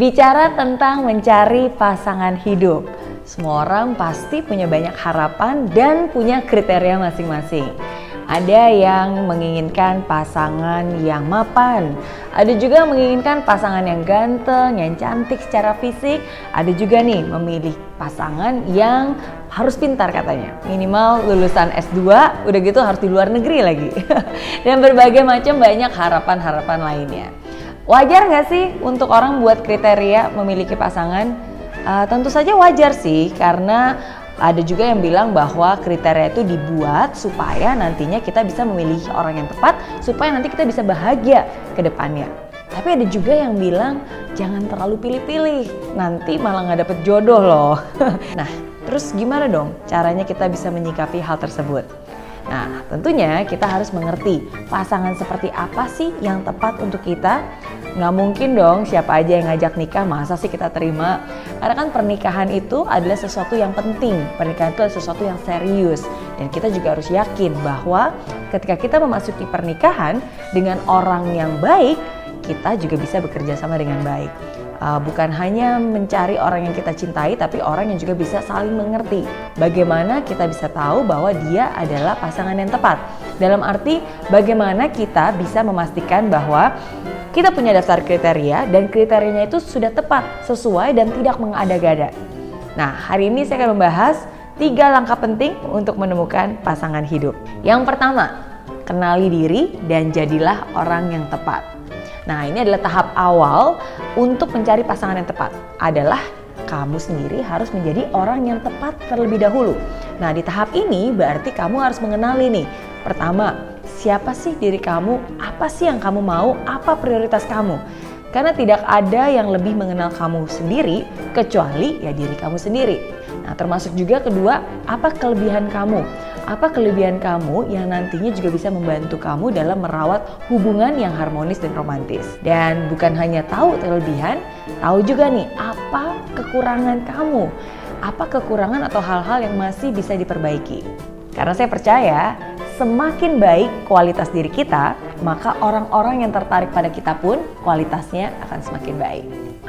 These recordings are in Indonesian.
Bicara tentang mencari pasangan hidup, semua orang pasti punya banyak harapan dan punya kriteria masing-masing. Ada yang menginginkan pasangan yang mapan, ada juga menginginkan pasangan yang ganteng, yang cantik secara fisik, ada juga nih memilih pasangan yang harus pintar katanya. Minimal lulusan S2, udah gitu harus di luar negeri lagi. Dan berbagai macam banyak harapan-harapan lainnya. Wajar nggak sih untuk orang buat kriteria memiliki pasangan? Uh, tentu saja wajar sih, karena ada juga yang bilang bahwa kriteria itu dibuat supaya nantinya kita bisa memilih orang yang tepat, supaya nanti kita bisa bahagia ke depannya. Tapi ada juga yang bilang jangan terlalu pilih-pilih, nanti malah nggak dapet jodoh loh. nah, terus gimana dong caranya kita bisa menyikapi hal tersebut? Nah, tentunya kita harus mengerti pasangan seperti apa sih yang tepat untuk kita. Nggak mungkin dong siapa aja yang ngajak nikah, masa sih kita terima? Karena kan pernikahan itu adalah sesuatu yang penting. Pernikahan itu adalah sesuatu yang serius. Dan kita juga harus yakin bahwa ketika kita memasuki pernikahan dengan orang yang baik, kita juga bisa bekerja sama dengan baik uh, bukan hanya mencari orang yang kita cintai, tapi orang yang juga bisa saling mengerti. Bagaimana kita bisa tahu bahwa dia adalah pasangan yang tepat? Dalam arti, bagaimana kita bisa memastikan bahwa kita punya daftar kriteria dan kriterianya itu sudah tepat, sesuai dan tidak mengada-gada. Nah, hari ini saya akan membahas tiga langkah penting untuk menemukan pasangan hidup. Yang pertama, kenali diri dan jadilah orang yang tepat. Nah, ini adalah tahap awal untuk mencari pasangan yang tepat. Adalah kamu sendiri harus menjadi orang yang tepat terlebih dahulu. Nah, di tahap ini berarti kamu harus mengenali nih. Pertama, siapa sih diri kamu? Apa sih yang kamu mau? Apa prioritas kamu? Karena tidak ada yang lebih mengenal kamu sendiri kecuali ya diri kamu sendiri. Nah, termasuk juga kedua, apa kelebihan kamu? Apa kelebihan kamu yang nantinya juga bisa membantu kamu dalam merawat hubungan yang harmonis dan romantis? Dan bukan hanya tahu kelebihan, tahu juga nih apa kekurangan kamu? Apa kekurangan atau hal-hal yang masih bisa diperbaiki? Karena saya percaya semakin baik kualitas diri kita, maka orang-orang yang tertarik pada kita pun kualitasnya akan semakin baik.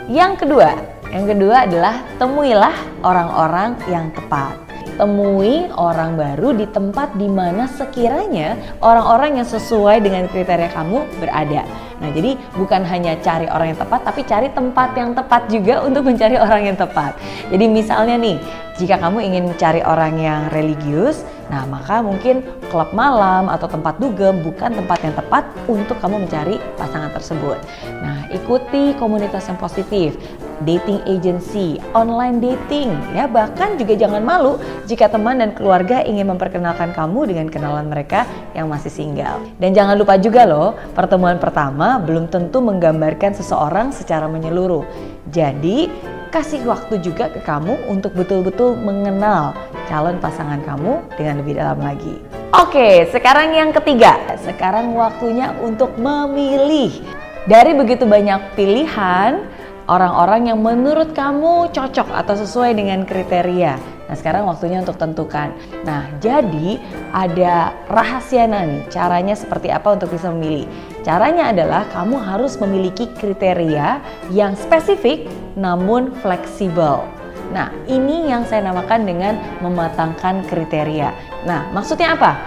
Yang kedua, yang kedua adalah temuilah orang-orang yang tepat. Temui orang baru di tempat di mana sekiranya orang-orang yang sesuai dengan kriteria kamu berada. Nah, jadi bukan hanya cari orang yang tepat, tapi cari tempat yang tepat juga untuk mencari orang yang tepat. Jadi misalnya nih, jika kamu ingin mencari orang yang religius, nah maka mungkin klub malam atau tempat dugem bukan tempat yang tepat untuk kamu mencari pasangan tersebut. Nah, ikuti komunitas yang positif dating agency, online dating, ya bahkan juga jangan malu jika teman dan keluarga ingin memperkenalkan kamu dengan kenalan mereka yang masih single. Dan jangan lupa juga loh, pertemuan pertama belum tentu menggambarkan seseorang secara menyeluruh. Jadi, kasih waktu juga ke kamu untuk betul-betul mengenal calon pasangan kamu dengan lebih dalam lagi. Oke, sekarang yang ketiga. Sekarang waktunya untuk memilih. Dari begitu banyak pilihan, orang-orang yang menurut kamu cocok atau sesuai dengan kriteria. Nah, sekarang waktunya untuk tentukan. Nah, jadi ada rahasia nih, caranya seperti apa untuk bisa memilih. Caranya adalah kamu harus memiliki kriteria yang spesifik namun fleksibel. Nah, ini yang saya namakan dengan mematangkan kriteria. Nah, maksudnya apa?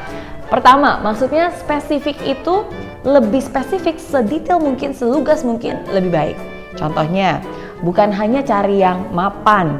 Pertama, maksudnya spesifik itu lebih spesifik, sedetail mungkin, selugas mungkin lebih baik. Contohnya, bukan hanya cari yang mapan,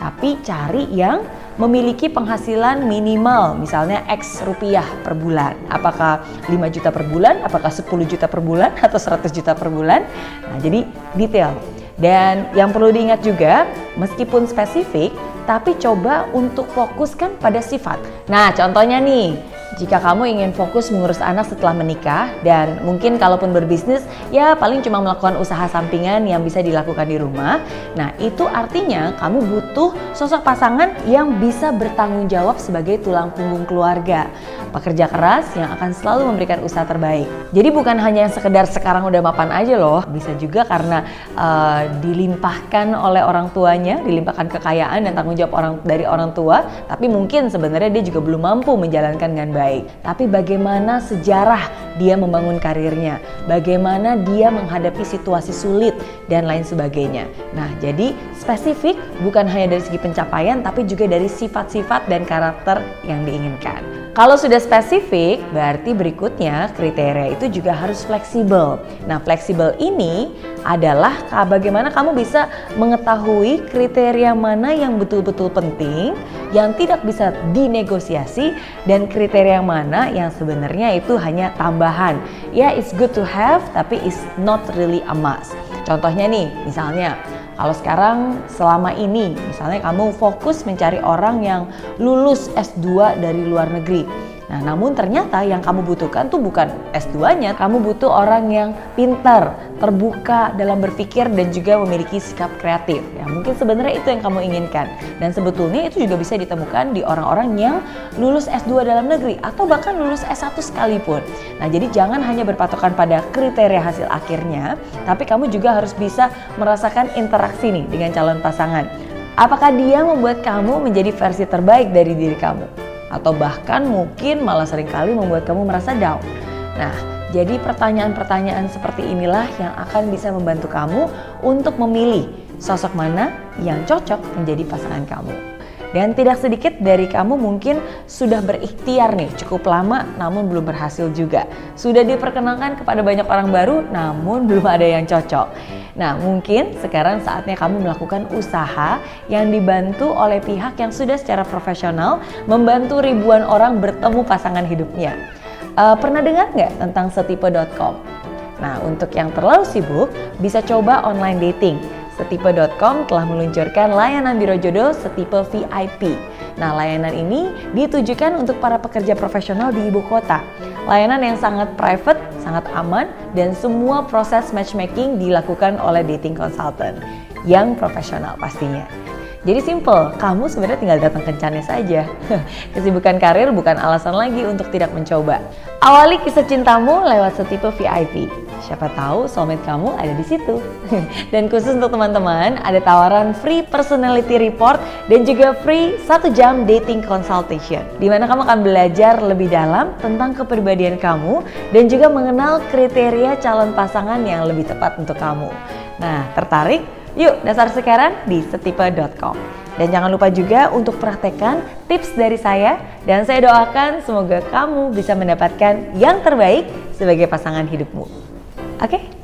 tapi cari yang memiliki penghasilan minimal misalnya X rupiah per bulan. Apakah 5 juta per bulan, apakah 10 juta per bulan atau 100 juta per bulan. Nah, jadi detail. Dan yang perlu diingat juga, meskipun spesifik, tapi coba untuk fokuskan pada sifat. Nah, contohnya nih, jika kamu ingin fokus mengurus anak setelah menikah dan mungkin kalaupun berbisnis ya paling cuma melakukan usaha sampingan yang bisa dilakukan di rumah. Nah, itu artinya kamu butuh sosok pasangan yang bisa bertanggung jawab sebagai tulang punggung keluarga. Pekerja keras yang akan selalu memberikan usaha terbaik. Jadi bukan hanya yang sekedar sekarang udah mapan aja loh, bisa juga karena uh, dilimpahkan oleh orang tuanya, dilimpahkan kekayaan dan tanggung jawab orang dari orang tua, tapi mungkin sebenarnya dia juga belum mampu menjalankan dengan baik baik, tapi bagaimana sejarah dia membangun karirnya, bagaimana dia menghadapi situasi sulit dan lain sebagainya. Nah, jadi spesifik bukan hanya dari segi pencapaian tapi juga dari sifat-sifat dan karakter yang diinginkan. Kalau sudah spesifik, berarti berikutnya kriteria itu juga harus fleksibel. Nah, fleksibel ini adalah bagaimana kamu bisa mengetahui kriteria mana yang betul-betul penting, yang tidak bisa dinegosiasi, dan kriteria mana yang sebenarnya itu hanya tambahan. Ya, it's good to have, tapi it's not really a must. Contohnya nih, misalnya kalau sekarang selama ini misalnya kamu fokus mencari orang yang lulus S2 dari luar negeri Nah, namun ternyata yang kamu butuhkan tuh bukan S2-nya, kamu butuh orang yang pintar, terbuka dalam berpikir dan juga memiliki sikap kreatif. Ya, mungkin sebenarnya itu yang kamu inginkan. Dan sebetulnya itu juga bisa ditemukan di orang-orang yang lulus S2 dalam negeri atau bahkan lulus S1 sekalipun. Nah, jadi jangan hanya berpatokan pada kriteria hasil akhirnya, tapi kamu juga harus bisa merasakan interaksi nih dengan calon pasangan. Apakah dia membuat kamu menjadi versi terbaik dari diri kamu? Atau bahkan mungkin malah sering kali membuat kamu merasa down. Nah, jadi pertanyaan-pertanyaan seperti inilah yang akan bisa membantu kamu untuk memilih sosok mana yang cocok menjadi pasangan kamu. Dan tidak sedikit dari kamu mungkin sudah berikhtiar nih cukup lama namun belum berhasil juga. Sudah diperkenalkan kepada banyak orang baru namun belum ada yang cocok. Nah, mungkin sekarang saatnya kamu melakukan usaha yang dibantu oleh pihak yang sudah secara profesional membantu ribuan orang bertemu pasangan hidupnya. Uh, pernah dengar nggak tentang setipe.com? Nah, untuk yang terlalu sibuk, bisa coba online dating. Setipe.com telah meluncurkan layanan biro jodoh Setipe VIP. Nah, layanan ini ditujukan untuk para pekerja profesional di ibu kota. Layanan yang sangat private, sangat aman, dan semua proses matchmaking dilakukan oleh dating consultant yang profesional pastinya. Jadi simple, kamu sebenarnya tinggal datang kencannya saja. Kesibukan karir bukan alasan lagi untuk tidak mencoba. Awali kisah cintamu lewat setipe VIP. Siapa tahu soulmate kamu ada di situ. dan khusus untuk teman-teman, ada tawaran free personality report dan juga free satu jam dating consultation. Di mana kamu akan belajar lebih dalam tentang kepribadian kamu dan juga mengenal kriteria calon pasangan yang lebih tepat untuk kamu. Nah, tertarik? Yuk dasar sekarang di setipe.com. Dan jangan lupa juga untuk praktekkan tips dari saya dan saya doakan semoga kamu bisa mendapatkan yang terbaik sebagai pasangan hidupmu. Oke? Okay?